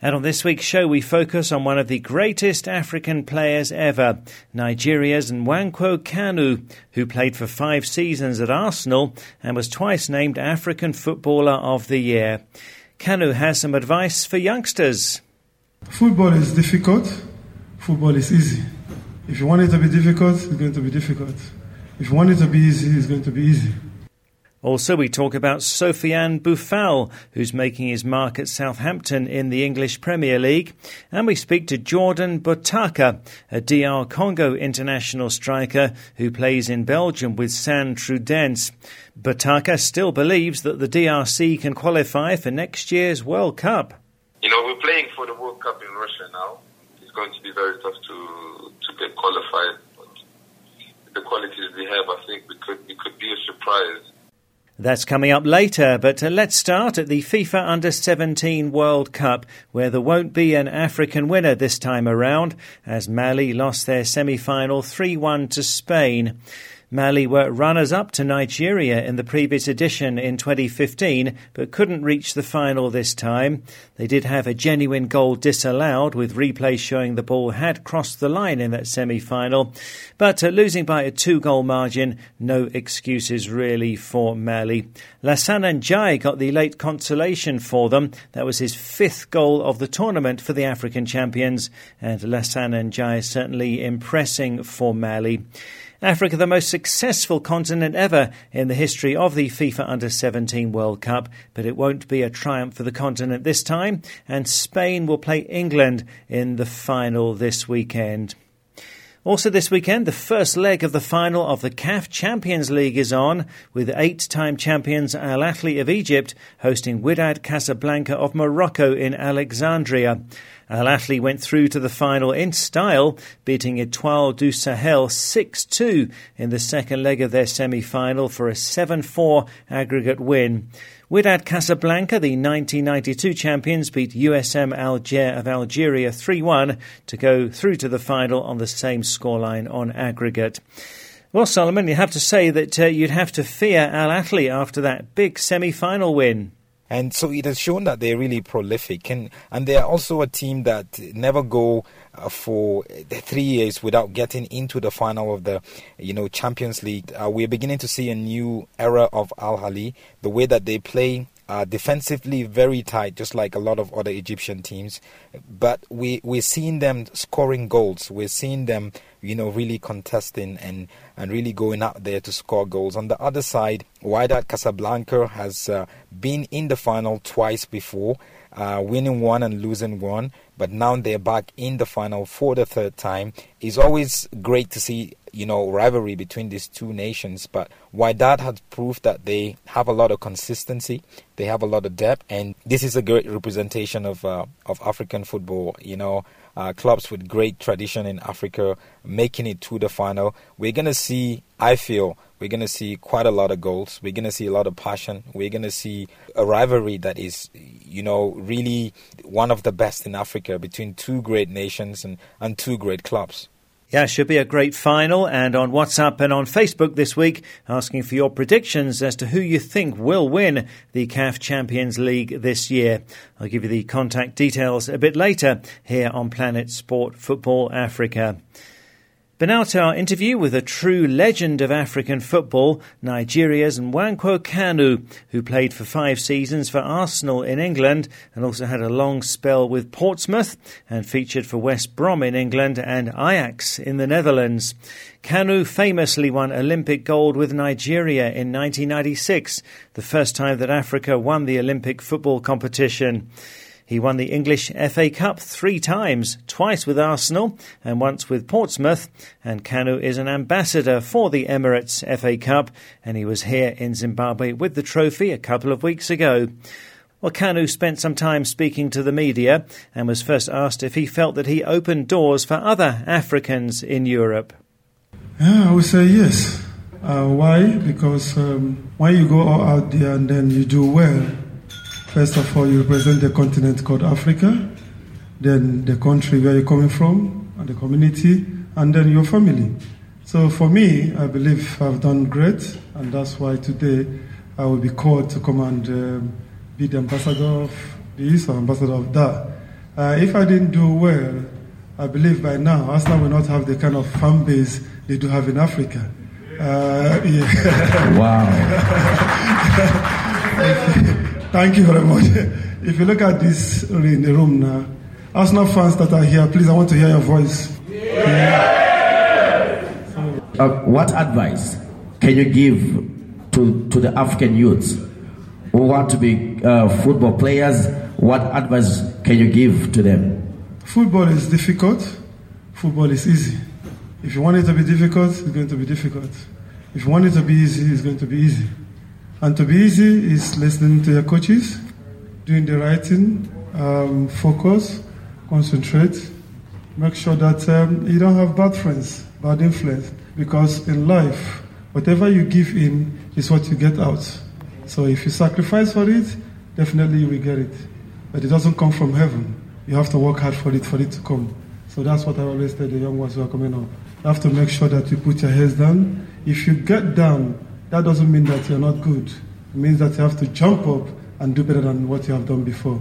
And on this week's show, we focus on one of the greatest African players ever, Nigeria's Nwankwo Kanu, who played for five seasons at Arsenal and was twice named African Footballer of the Year. Kanu has some advice for youngsters. Football is difficult, football is easy. If you want it to be difficult, it's going to be difficult. If you want it to be easy, it's going to be easy. Also, we talk about Sofiane Boufal, who's making his mark at Southampton in the English Premier League. And we speak to Jordan Botaka, a DR Congo international striker who plays in Belgium with Saint Truidense. Botaka still believes that the DRC can qualify for next year's World Cup. You know, we're playing for the World Cup in Russia now. It's going to be very tough to, to get qualified. But the qualities we have, I think we could, we could be a surprise that's coming up later, but uh, let's start at the FIFA Under 17 World Cup, where there won't be an African winner this time around, as Mali lost their semi final 3 1 to Spain. Mali were runners up to Nigeria in the previous edition in 2015, but couldn't reach the final this time. They did have a genuine goal disallowed, with replay showing the ball had crossed the line in that semi final. But uh, losing by a two goal margin, no excuses really for Mali. Lassana Ndiaye got the late consolation for them. That was his fifth goal of the tournament for the African champions, and Lassana Ndiaye certainly impressing for Mali. Africa, the most successful continent ever in the history of the FIFA Under 17 World Cup, but it won't be a triumph for the continent this time, and Spain will play England in the final this weekend. Also, this weekend, the first leg of the final of the CAF Champions League is on, with eight time champions Al Ahly of Egypt hosting Wydad Casablanca of Morocco in Alexandria. Al Ahly went through to the final in style, beating Etoile du Sahel 6 2 in the second leg of their semi final for a 7 4 aggregate win. Wydad Casablanca, the 1992 champions, beat USM Alger of Algeria 3 1 to go through to the final on the same scoreline on aggregate. Well, Solomon, you have to say that uh, you'd have to fear Al Ahly after that big semi final win. And so it has shown that they're really prolific. And, and they are also a team that never go uh, for three years without getting into the final of the you know Champions League. Uh, we're beginning to see a new era of Al Ahly. The way that they play uh, defensively very tight, just like a lot of other Egyptian teams. But we we're seeing them scoring goals. We're seeing them, you know, really contesting and and really going out there to score goals. On the other side, Wydad Casablanca has uh, been in the final twice before, uh, winning one and losing one. But now they're back in the final for the third time. It's always great to see you know rivalry between these two nations. But Wydad has proved that they have a lot of consistency, they have a lot of depth, and this is a great representation of uh, of African football. You know, uh, clubs with great tradition in Africa making it to the final. We're gonna see, I feel, we're gonna see quite a lot of goals. We're gonna see a lot of passion. We're gonna see a rivalry that is, you know, really one of the best in Africa between two great nations and, and two great clubs. Yeah, should be a great final. And on WhatsApp and on Facebook this week, asking for your predictions as to who you think will win the CAF Champions League this year. I'll give you the contact details a bit later here on Planet Sport Football Africa. But now to our interview with a true legend of African football, Nigeria's Nwankwo Kanu, who played for five seasons for Arsenal in England and also had a long spell with Portsmouth and featured for West Brom in England and Ajax in the Netherlands. Kanu famously won Olympic gold with Nigeria in 1996, the first time that Africa won the Olympic football competition. He won the English FA Cup three times, twice with Arsenal and once with Portsmouth. And Kanu is an ambassador for the Emirates FA Cup, and he was here in Zimbabwe with the trophy a couple of weeks ago. Well, Kanu spent some time speaking to the media and was first asked if he felt that he opened doors for other Africans in Europe. Yeah, I would say yes. Uh, why? Because um, when you go out there and then you do well, first of all, you represent the continent called Africa, then the country where you're coming from, and the community, and then your family. So for me, I believe I've done great, and that's why today I will be called to come and um, be the ambassador of this or ambassador of that. Uh, if I didn't do well, I believe by now Arsenal will not have the kind of fan base they do have in Africa. Uh, yeah. Wow. Thank you very much. If you look at this in the room now, Arsenal fans that are here, please, I want to hear your voice. Uh, what advice can you give to, to the African youths who want to be uh, football players? What advice can you give to them? Football is difficult, football is easy. If you want it to be difficult, it's going to be difficult. If you want it to be easy, it's going to be easy. And to be easy is listening to your coaches, doing the right thing, um, focus, concentrate, make sure that um, you don't have bad friends, bad influence. Because in life, whatever you give in is what you get out. So if you sacrifice for it, definitely you will get it. But it doesn't come from heaven. You have to work hard for it for it to come. So that's what I always tell the young ones who are coming up. You have to make sure that you put your heads down. If you get down, that doesn't mean that you're not good. It means that you have to jump up and do better than what you have done before.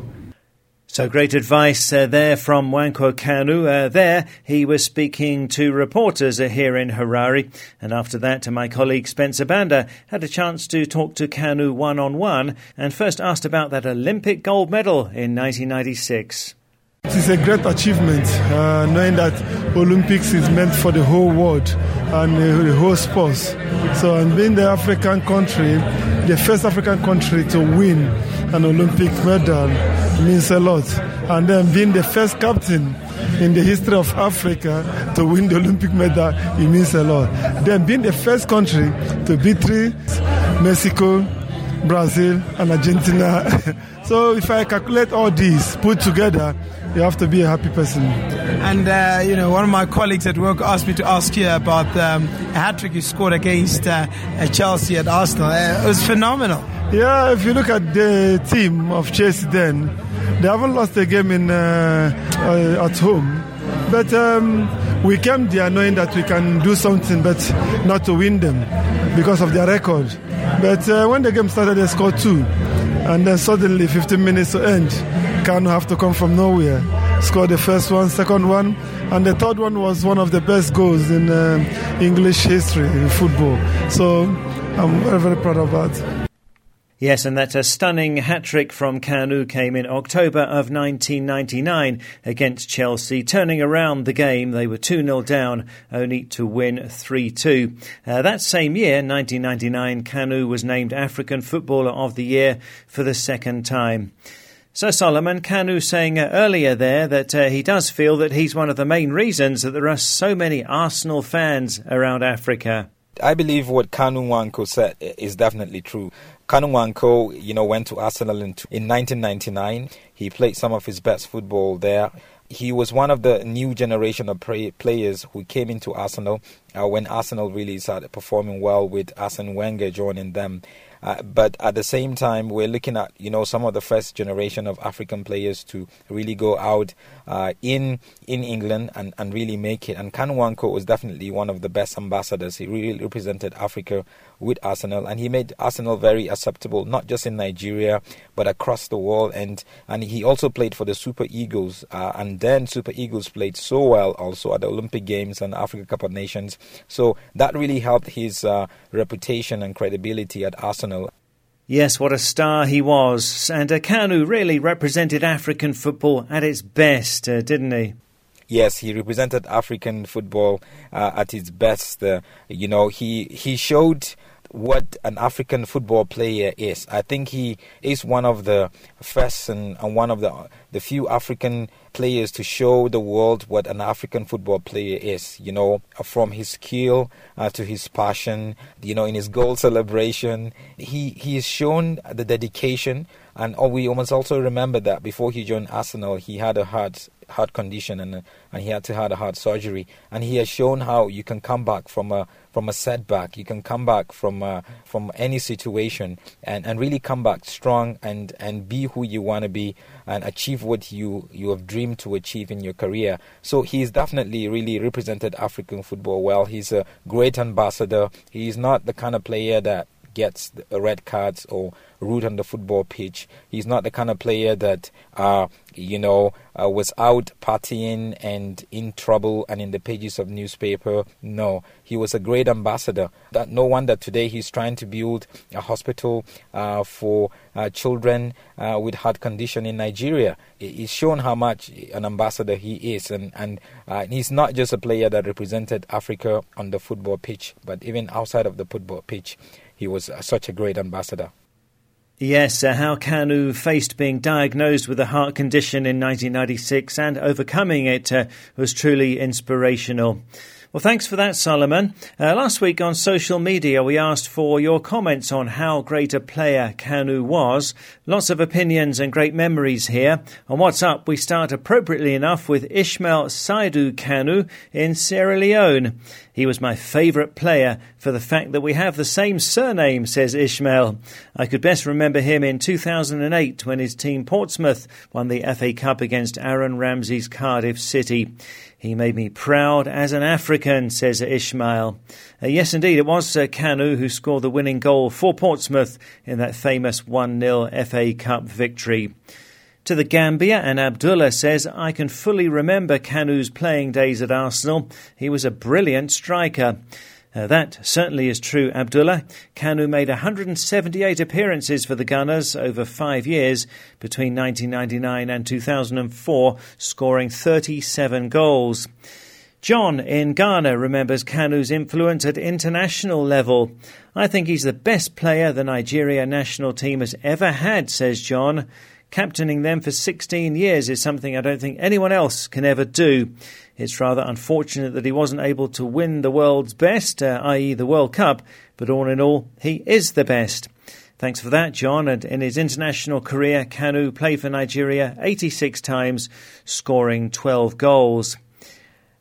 So great advice uh, there from Nwankwo Kanu. Uh, there he was speaking to reporters uh, here in Harare. And after that, my colleague Spencer Banda had a chance to talk to Kanu one on one and first asked about that Olympic gold medal in 1996. It is a great achievement uh, knowing that Olympics is meant for the whole world and uh, the whole sports. So, and being the African country, the first African country to win an Olympic medal means a lot. And then being the first captain in the history of Africa to win the Olympic medal, it means a lot. Then being the first country to beat three, Mexico, Brazil, and Argentina. so if I calculate all these put together, you have to be a happy person. And uh, you know, one of my colleagues at work asked me to ask you about um, a hat trick you scored against uh, Chelsea at Arsenal. Uh, it was phenomenal. Yeah, if you look at the team of Chelsea, then they haven't lost a game in uh, uh, at home, but. Um, we came there knowing that we can do something, but not to win them because of their record. But uh, when the game started, they scored two, and then suddenly, 15 minutes to end, Kanu have to come from nowhere. Scored the first one, second one, and the third one was one of the best goals in uh, English history in football. So I'm very, very proud of that. Yes, and that a stunning hat trick from Kanu came in October of 1999 against Chelsea, turning around the game. They were 2 0 down, only to win 3 2. Uh, that same year, 1999, Kanu was named African Footballer of the Year for the second time. So Solomon Kanu saying uh, earlier there that uh, he does feel that he's one of the main reasons that there are so many Arsenal fans around Africa. I believe what Kanu Nwankwo said is definitely true. Kanu Nwankwo, you know, went to Arsenal in, in 1999. He played some of his best football there. He was one of the new generation of players who came into Arsenal uh, when Arsenal really started performing well with Arsene Wenger joining them. Uh, but at the same time, we're looking at you know some of the first generation of African players to really go out uh, in in England and, and really make it. And Kanu Nwankwo was definitely one of the best ambassadors. He really represented Africa with Arsenal, and he made Arsenal very acceptable, not just in Nigeria but across the world. And and he also played for the Super Eagles, uh, and then Super Eagles played so well also at the Olympic Games and Africa Cup of Nations. So that really helped his uh, reputation and credibility at Arsenal. Yes, what a star he was. And uh, Kanu really represented African football at its best, uh, didn't he? Yes, he represented African football uh, at its best. Uh, you know, he he showed what an African football player is. I think he is one of the first and, and, one of the the few African players to show the world what an African football player is. You know, from his skill uh, to his passion. You know, in his goal celebration, he he has shown the dedication. And oh, we must also remember that before he joined Arsenal, he had a heart heart condition and and he had to have a heart surgery. And he has shown how you can come back from a from a setback. You can come back from uh, from any situation and, and really come back strong and, and be who you want to be and achieve what you, you have dreamed to achieve in your career. So he's definitely really represented African football well. He's a great ambassador. He's not the kind of player that gets red cards or root on the football pitch. He's not the kind of player that, uh, you know, uh, was out partying and in trouble and in the pages of newspaper. No, he was a great ambassador. That no wonder today he's trying to build a hospital uh, for uh, children uh, with heart condition in Nigeria. He's shown how much an ambassador he is, and and uh, he's not just a player that represented Africa on the football pitch, but even outside of the football pitch he was uh, such a great ambassador. Yes, uh, how Kanu faced being diagnosed with a heart condition in 1996 and overcoming it uh, was truly inspirational. Well, thanks for that, Solomon. Uh, last week on social media, we asked for your comments on how great a player Kanu was. Lots of opinions and great memories here. On WhatsApp, we start appropriately enough with Ishmael Saidu Kanu in Sierra Leone. He was my favourite player for the fact that we have the same surname, says Ishmael. I could best remember him in 2008 when his team Portsmouth won the FA Cup against Aaron Ramsey's Cardiff City. He made me proud as an African, says Ishmael. Uh, yes, indeed, it was uh, Kanu who scored the winning goal for Portsmouth in that famous 1 0 FA Cup victory. To the Gambia, and Abdullah says, I can fully remember Kanu's playing days at Arsenal. He was a brilliant striker. Uh, that certainly is true, Abdullah. Kanu made 178 appearances for the Gunners over five years between 1999 and 2004, scoring 37 goals. John in Ghana remembers Kanu's influence at international level. I think he's the best player the Nigeria national team has ever had, says John. Captaining them for 16 years is something I don't think anyone else can ever do. It's rather unfortunate that he wasn't able to win the world's best, uh, i.e., the World Cup, but all in all, he is the best. Thanks for that, John. And in his international career, Kanu played for Nigeria 86 times, scoring 12 goals.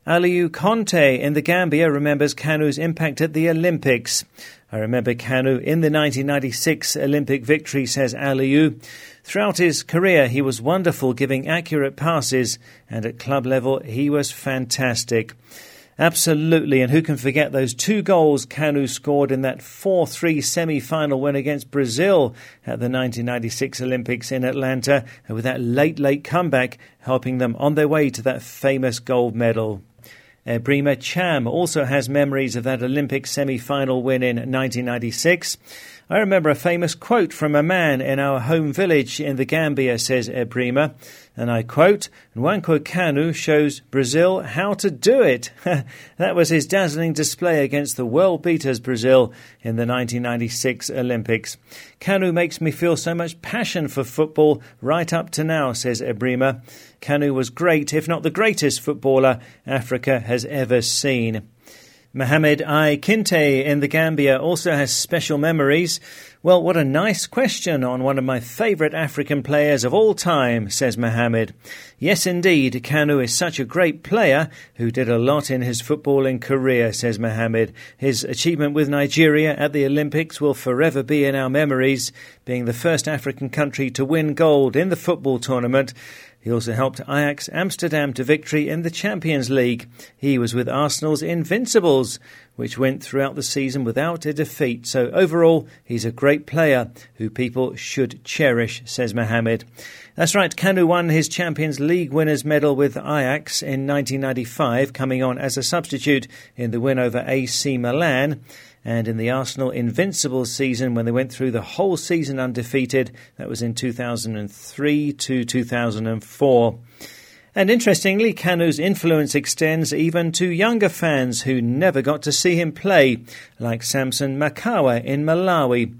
Aliou Conte in the Gambia remembers Kanu's impact at the Olympics. I remember Kanu in the 1996 Olympic victory, says Aliou. Throughout his career, he was wonderful giving accurate passes, and at club level, he was fantastic. Absolutely, and who can forget those two goals Kanu scored in that 4 3 semi final win against Brazil at the 1996 Olympics in Atlanta, and with that late, late comeback helping them on their way to that famous gold medal. Uh, Ebrima Cham also has memories of that Olympic semi final win in 1996. I remember a famous quote from a man in our home village in the Gambia, says uh, Ebrima, and I quote, Nwankwo Kanu shows Brazil how to do it. that was his dazzling display against the world beaters Brazil in the 1996 Olympics. Kanu makes me feel so much passion for football right up to now, says Ebrima. Kanu was great, if not the greatest footballer Africa has ever seen. Mohamed I. Kinte in the Gambia also has special memories. Well, what a nice question on one of my favourite African players of all time, says Mohamed. Yes, indeed, Kanu is such a great player who did a lot in his footballing career, says Mohamed. His achievement with Nigeria at the Olympics will forever be in our memories, being the first African country to win gold in the football tournament he also helped Ajax Amsterdam to victory in the Champions League. He was with Arsenal's Invincibles, which went throughout the season without a defeat. So overall, he's a great player who people should cherish, says Mohamed. That's right, Kanu won his Champions League winners medal with Ajax in 1995, coming on as a substitute in the win over AC Milan. And in the Arsenal Invincible season, when they went through the whole season undefeated, that was in 2003 to 2004. And interestingly, Kanu's influence extends even to younger fans who never got to see him play, like Samson Makawa in Malawi.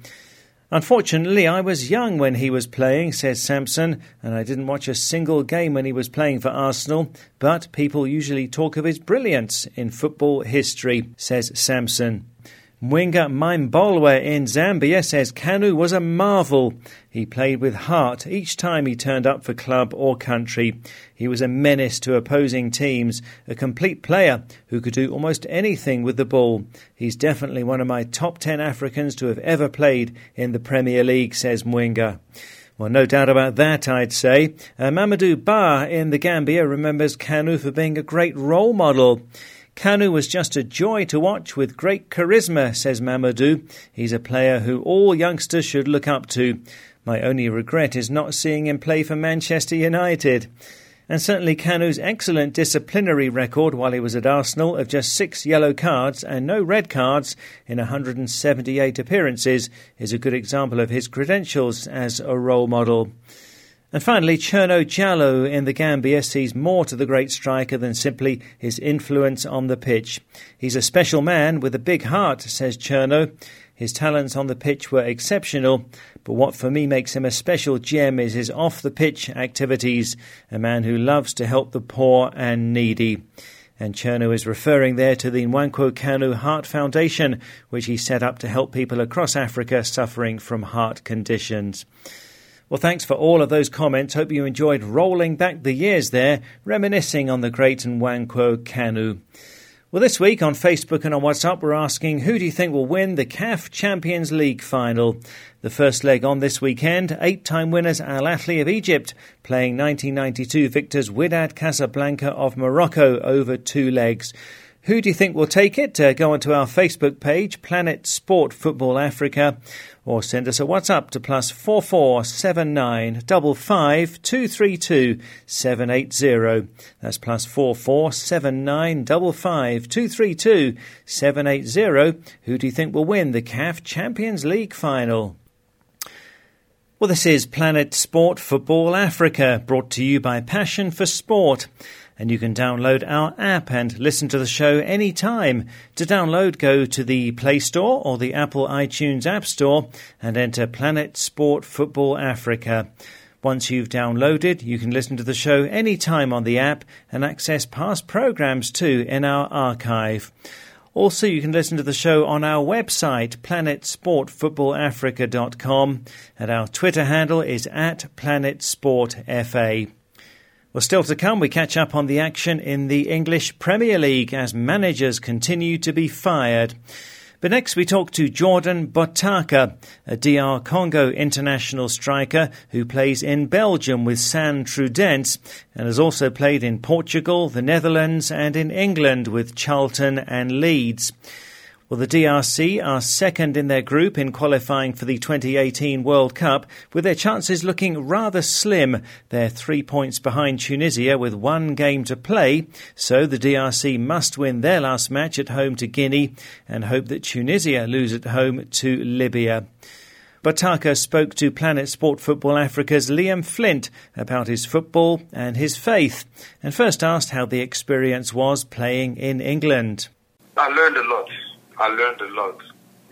Unfortunately, I was young when he was playing, says Samson, and I didn't watch a single game when he was playing for Arsenal, but people usually talk of his brilliance in football history, says Samson. Mwinga Maimbolwe in Zambia says Kanu was a marvel. He played with heart each time he turned up for club or country. He was a menace to opposing teams, a complete player who could do almost anything with the ball. He's definitely one of my top 10 Africans to have ever played in the Premier League, says Mwinga. Well, no doubt about that, I'd say. Uh, Mamadou Ba in the Gambia remembers Kanu for being a great role model. Kanu was just a joy to watch with great charisma, says Mamadou. He's a player who all youngsters should look up to. My only regret is not seeing him play for Manchester United. And certainly Kanu's excellent disciplinary record while he was at Arsenal of just six yellow cards and no red cards in 178 appearances is a good example of his credentials as a role model. And finally, Cherno Diallo in the Gambia sees more to the great striker than simply his influence on the pitch. He's a special man with a big heart, says Cherno. His talents on the pitch were exceptional, but what for me makes him a special gem is his off the pitch activities, a man who loves to help the poor and needy. And Cherno is referring there to the Nwankwo Kanu Heart Foundation, which he set up to help people across Africa suffering from heart conditions. Well, thanks for all of those comments. Hope you enjoyed rolling back the years there, reminiscing on the great and Nwankwo Kanu. Well, this week on Facebook and on WhatsApp, we're asking who do you think will win the CAF Champions League final? The first leg on this weekend, eight time winners Al Ahly of Egypt playing 1992 victors Wydad Casablanca of Morocco over two legs. Who do you think will take it? Uh, go onto our Facebook page, Planet Sport Football Africa, or send us a WhatsApp to plus four four seven nine double five two three two seven eight zero. That's plus four four seven nine double five two three two seven eight zero. Who do you think will win the CAF Champions League final? Well, this is Planet Sport Football Africa, brought to you by Passion for Sport and you can download our app and listen to the show anytime. To download, go to the Play Store or the Apple iTunes App Store and enter Planet Sport Football Africa. Once you've downloaded, you can listen to the show anytime on the app and access past programs too in our archive. Also, you can listen to the show on our website, planetsportfootballafrica.com, and our Twitter handle is at planetsportfa. Well, still to come, we catch up on the action in the English Premier League as managers continue to be fired. But next we talk to Jordan Botaka, a DR Congo international striker who plays in Belgium with Sint-Truidense and has also played in Portugal, the Netherlands and in England with Charlton and Leeds. Well, the DRC are second in their group in qualifying for the 2018 World Cup, with their chances looking rather slim. They're three points behind Tunisia with one game to play, so the DRC must win their last match at home to Guinea and hope that Tunisia lose at home to Libya. Botaka spoke to Planet Sport Football Africa's Liam Flint about his football and his faith, and first asked how the experience was playing in England. I learned a lot I learned a lot.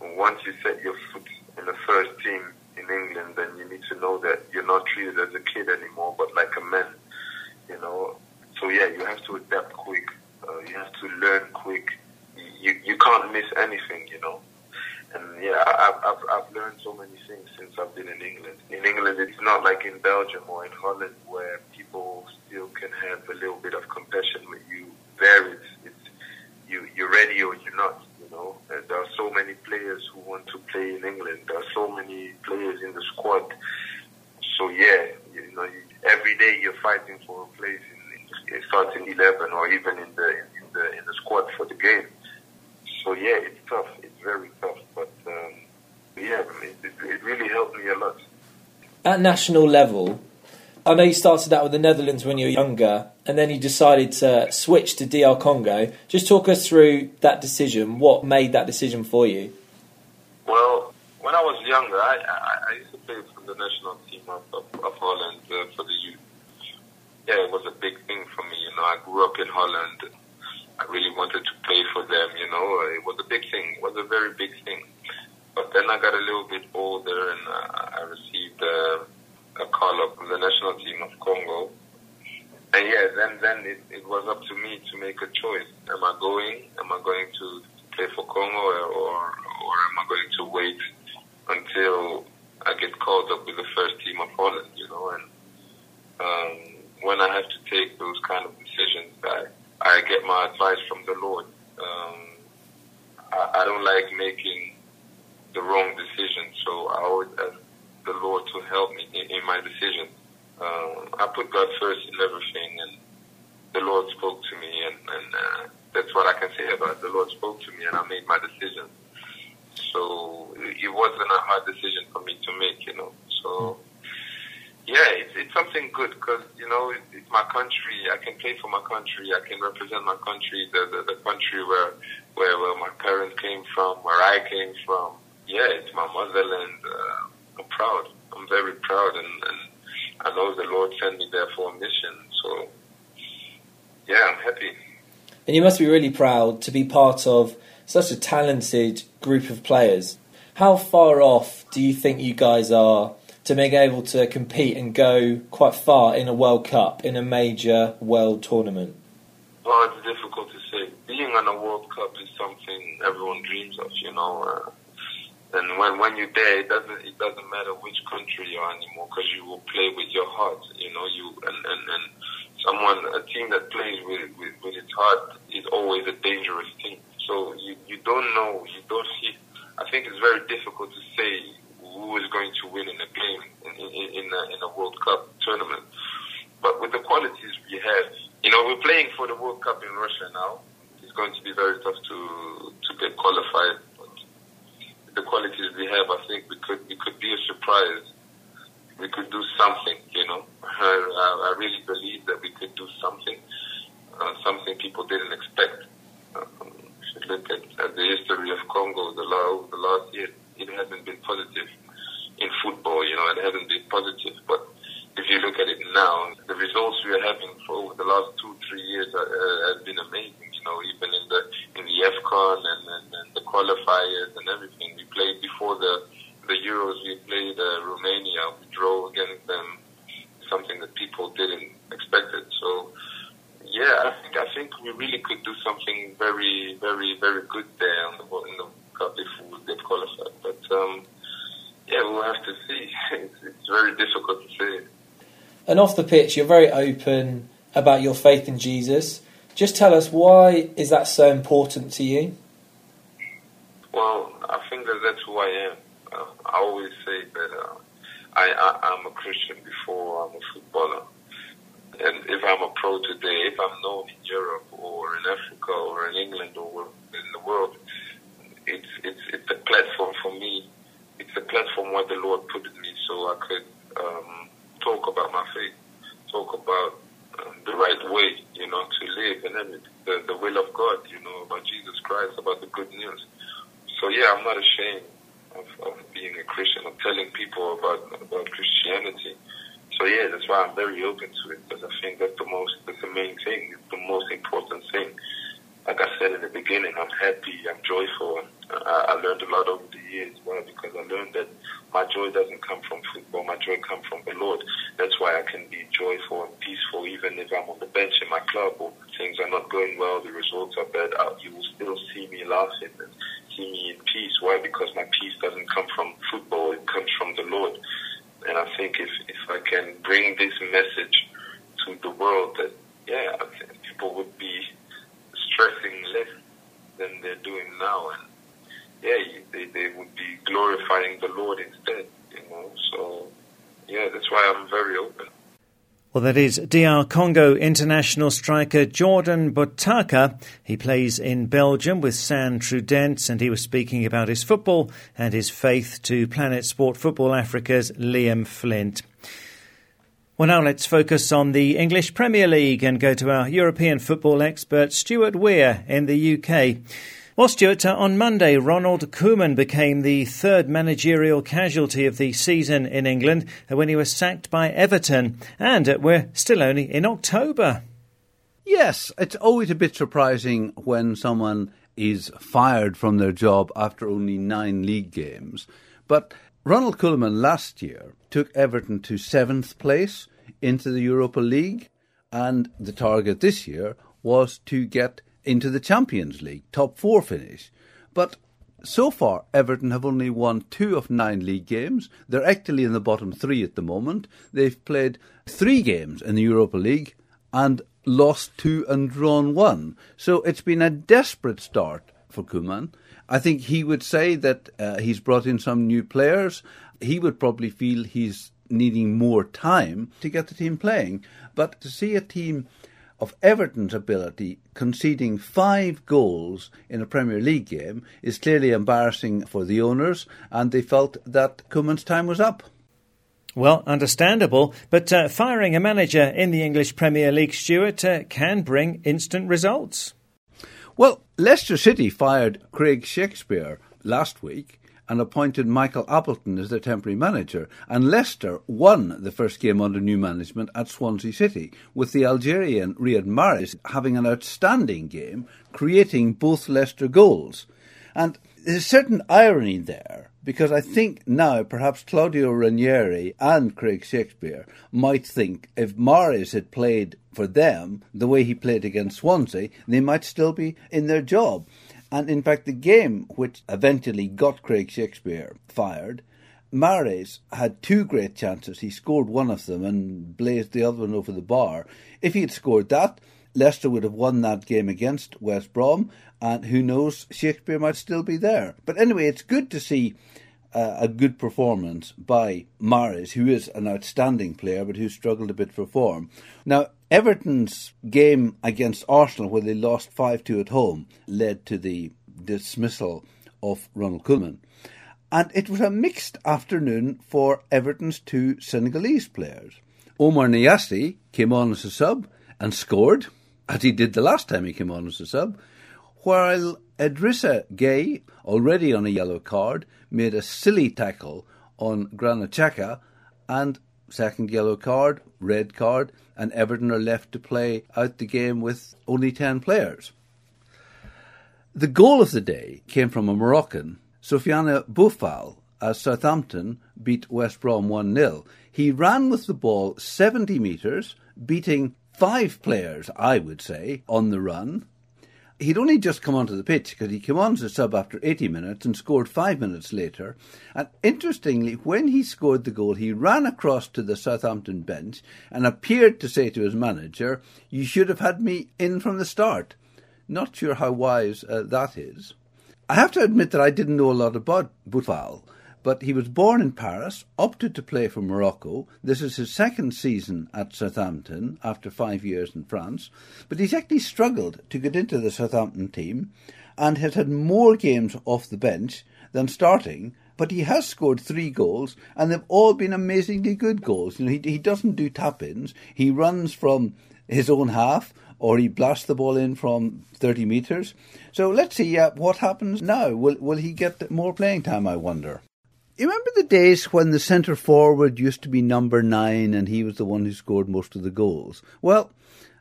Once you set your foot in the first team in England, then you need to know that you're not treated as a kid anymore, but like a man. You know. So yeah, you have to adapt quick. Uh, you have to learn quick. You you can't miss anything. You know. And yeah, I've, I've I've learned so many things since I've been in England. In England, it's not like in Belgium or in Holland where people still can have a little bit of compassion with you. There, it's, it's you you're ready or you're not know, there are so many players who want to play in England. There are so many players in the squad. So yeah, you know, every day you're fighting for a place in, in starting eleven or even in the in the in the squad for the game. So yeah, it's tough. It's very tough, but um, yeah, it, it, it really helped me a lot. At national level, I know you started out with the Netherlands when you were younger, and then you decided to switch to DR Congo. Just talk us through that decision. What made that decision for you? Well, when I was younger, I, I, I used to play for the national team of, of, of Holland uh, for the youth. Yeah, it was a big thing for me. You know, I grew up in Holland. I really wanted to play for them. You know, it was a big thing. It was a very big thing. But then I got a little bit older, and uh, I received. Uh, a call up from the national team of Congo and yeah, then then it, it was up to me to make a choice. Am I going? Am I going to play for Congo, or or, am I going to wait until I get called up with the first team of Holland? You know, and um, when I have to take those kind of decisions, I I get my advice from the Lord. Um, I, I don't like making the wrong decision, so I always ask the Lord to help me in, in my decisions. Um, I put God first in everything, and the Lord spoke to me, and, and uh, that's what I can say about it. The Lord spoke to me, and I made my decision. So it wasn't a hard decision for me to make, you know. So yeah, it's, it's something good because you know it, it's my country. I can play for my country. I can represent my country, the the, the country where, where where my parents came from, where I came from. Yeah, it's my motherland. Uh, I'm proud. I'm very proud, and, I know the Lord sent me there for a mission. So yeah, I'm happy. And you must be really proud to be part of such a talented group of players. How far off do you think you guys are to being able to compete and go quite far in a World Cup, in a major world tournament? Well, it's difficult to say. Being on a World Cup is something everyone dreams of, you know. Uh, and when when you're there, it doesn't it doesn't matter which country you are anymore because you will play with your heart, you know. You and and, and someone a team that plays with, with with its heart is always a dangerous team. So you you don't know, you don't see. I think it's very difficult to say who is going to win in a game in in, in, a, in a World Cup tournament. But with the qualities we have, you know, we're playing for the World Cup in Russia now. It's going to be very tough to to get qualified. But the qualities we have, I think we could we could be a surprise. We could do something, you know. I, I really believe that we could do something, uh, something people didn't expect. Um, if you look at, at the history of Congo, the, last, the last year, it hasn't been positive in football. You know, it hasn't been positive. But if you look at it now, the results we are having for over the last two, three years are, uh, has been amazing. You know, even in the in the AFCON and, and, and the qualifiers and everything, we played before the the Euros. We played uh, Romania. We drove against them. Something that people didn't expect it. So. Yeah, I think I think we really could do something very, very, very good there in the, in the cup if we would get qualified. But um, yeah, we'll have to see. It's, it's very difficult to say. And off the pitch, you're very open about your faith in Jesus. Just tell us why is that so important to you? Well, I think that that's who I am. Uh, I always say that uh, I, I, I'm a Christian before I'm a footballer. And if I'm a pro today, if I'm known in Europe or in Africa or in England or in the world, it's it's it's a platform for me. It's a platform where the Lord put me so I could um, talk about my faith, talk about um, the right way, you know, to live and everything, the, the will of God, you know, about Jesus Christ, about the good news. So yeah, I'm not ashamed of, of being a Christian, of telling people about about Christianity. So yeah, that's why I'm very open to it because I think that's the most, that's the main thing, the most important thing. Like I said in the beginning, I'm happy, I'm joyful. I, I learned a lot over the years. Why? Because I learned that my joy doesn't come from football. My joy comes from the Lord. That's why I can be joyful and peaceful, even if I'm on the bench in my club or things are not going well, the results are bad. Uh, you will still see me laughing and see me in peace. Why? Because my peace doesn't come from football. It comes from the Lord. And I think if, if I can bring this message to the world that, yeah, I think people would be stressing less than they're doing now. And yeah, they, they would be glorifying the Lord instead, you know. So, yeah, that's why I'm very open. Well, that is DR Congo international striker Jordan Botaka. He plays in Belgium with Sint-Truidense, and he was speaking about his football and his faith to Planet Sport Football Africa's Liam Flint. Well, now let's focus on the English Premier League and go to our European football expert, Stuart Weir, in the UK. Well, Stuart, uh, on Monday, Ronald Koeman became the third managerial casualty of the season in England uh, when he was sacked by Everton. And uh, we're still only in October. Yes, it's always a bit surprising when someone is fired from their job after only nine league games. But Ronald Koeman last year took Everton to seventh place into the Europa League, and the target this year was to get into the Champions League, top four finish. But so far, Everton have only won two of nine league games. They're actually in the bottom three at the moment. They've played three games in the Europa League and lost two and drawn one. So it's been a desperate start for Koeman. I think he would say that uh, he's brought in some new players. He would probably feel he's needing more time to get the team playing. But to see a team of Everton's ability conceding five goals in a Premier League game is clearly embarrassing for the owners, and they felt that Koeman's time was up. Well, understandable, but uh, firing a manager in the English Premier League, Stuart, uh, can bring instant results. Well, Leicester City fired Craig Shakespeare last week and appointed Michael Appleton as their temporary manager. And Leicester won the first game under new management at Swansea City, with the Algerian Riyad Mahrez having an outstanding game, creating both Leicester goals. And there's a certain irony there, because I think now perhaps Claudio Ranieri and Craig Shakespeare might think if Mahrez had played for them the way he played against Swansea, they might still be in their job. And in fact, the game which eventually got Craig Shakespeare fired, Mahrez had two great chances. He scored one of them and blazed the other one over the bar. If he had scored that, Leicester would have won that game against West Brom, and who knows, Shakespeare might still be there. But anyway, it's good to see uh, a good performance by Mahrez, who is an outstanding player but who struggled a bit for form. Now, Everton's game against Arsenal, where they lost 5 2 at home, led to the dismissal of Ronald Koeman. And it was a mixed afternoon for Everton's two Senegalese players. Oumar Niasse came on as a sub and scored, as he did the last time he came on as a sub, while Idrissa Gueye, already on a yellow card, made a silly tackle on Granit Xhaka and second yellow card, red card, and Everton are left to play out the game with only 10 players. The goal of the day came from a Moroccan, Sofiane Boufal, as Southampton beat West Brom 1 0. He ran with the ball 70 metres, beating five players, I would say, on the run, he'd only just come onto the pitch because he came on as a sub after 80 minutes and scored five minutes later. And interestingly, when he scored the goal, he ran across to the Southampton bench and appeared to say to his manager, You should have had me in from the start. Not sure how wise uh, that is. I have to admit that I didn't know a lot about Boufal but he was born in Paris, opted to play for Morocco. This is his second season at Southampton after five years in France, but he's actually struggled to get into the Southampton team and has had more games off the bench than starting. But he has scored three goals, and they've all been amazingly good goals. You know, he, he doesn't do tap-ins. He runs from his own half, or he blasts the ball in from 30 metres. So let's see uh, what happens now. Will, will he get more playing time, I wonder? You remember the days when the centre forward used to be number nine and he was the one who scored most of the goals? Well,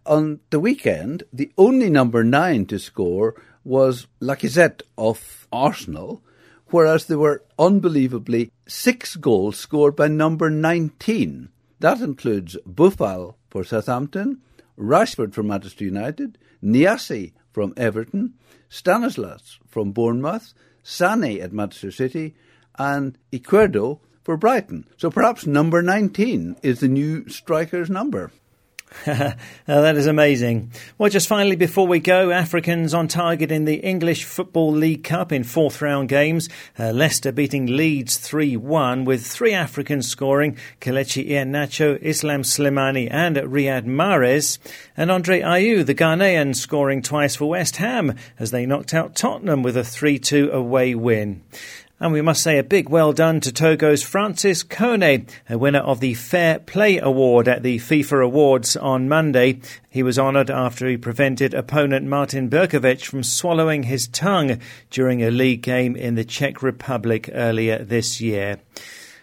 on the weekend, the only number nine to score was Lacazette of Arsenal, whereas there were unbelievably six goals scored by number 19. That includes Boufal for Southampton, Rashford from Manchester United, Niasse from Everton, Stanislas from Bournemouth, Sané at Manchester City, and Izquierdo for Brighton. So perhaps number 19 is the new striker's number. that is amazing. Well, just finally, before we go, Africans on target in the English Football League Cup in fourth round games. Uh, Leicester beating Leeds 3 1 with three Africans scoring Kelechi Iheanacho, Islam Slimani, and Riyad Mahrez. And Andre Ayew, the Ghanaian, scoring twice for West Ham as they knocked out Tottenham with a 3 2 away win. And we must say a big well done to Togo's Francis Kone, a winner of the Fair Play Award at the FIFA Awards on Monday. He was honoured after he prevented opponent Martin Berkovec from swallowing his tongue during a league game in the Czech Republic earlier this year.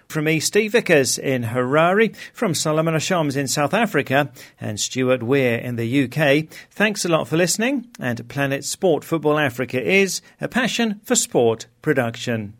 From me, Steve Vickers in Harare, from Solomon Ashams in South Africa, and Stuart Weir in the UK. Thanks a lot for listening, and Planet Sport Football Africa is a passion for sport production.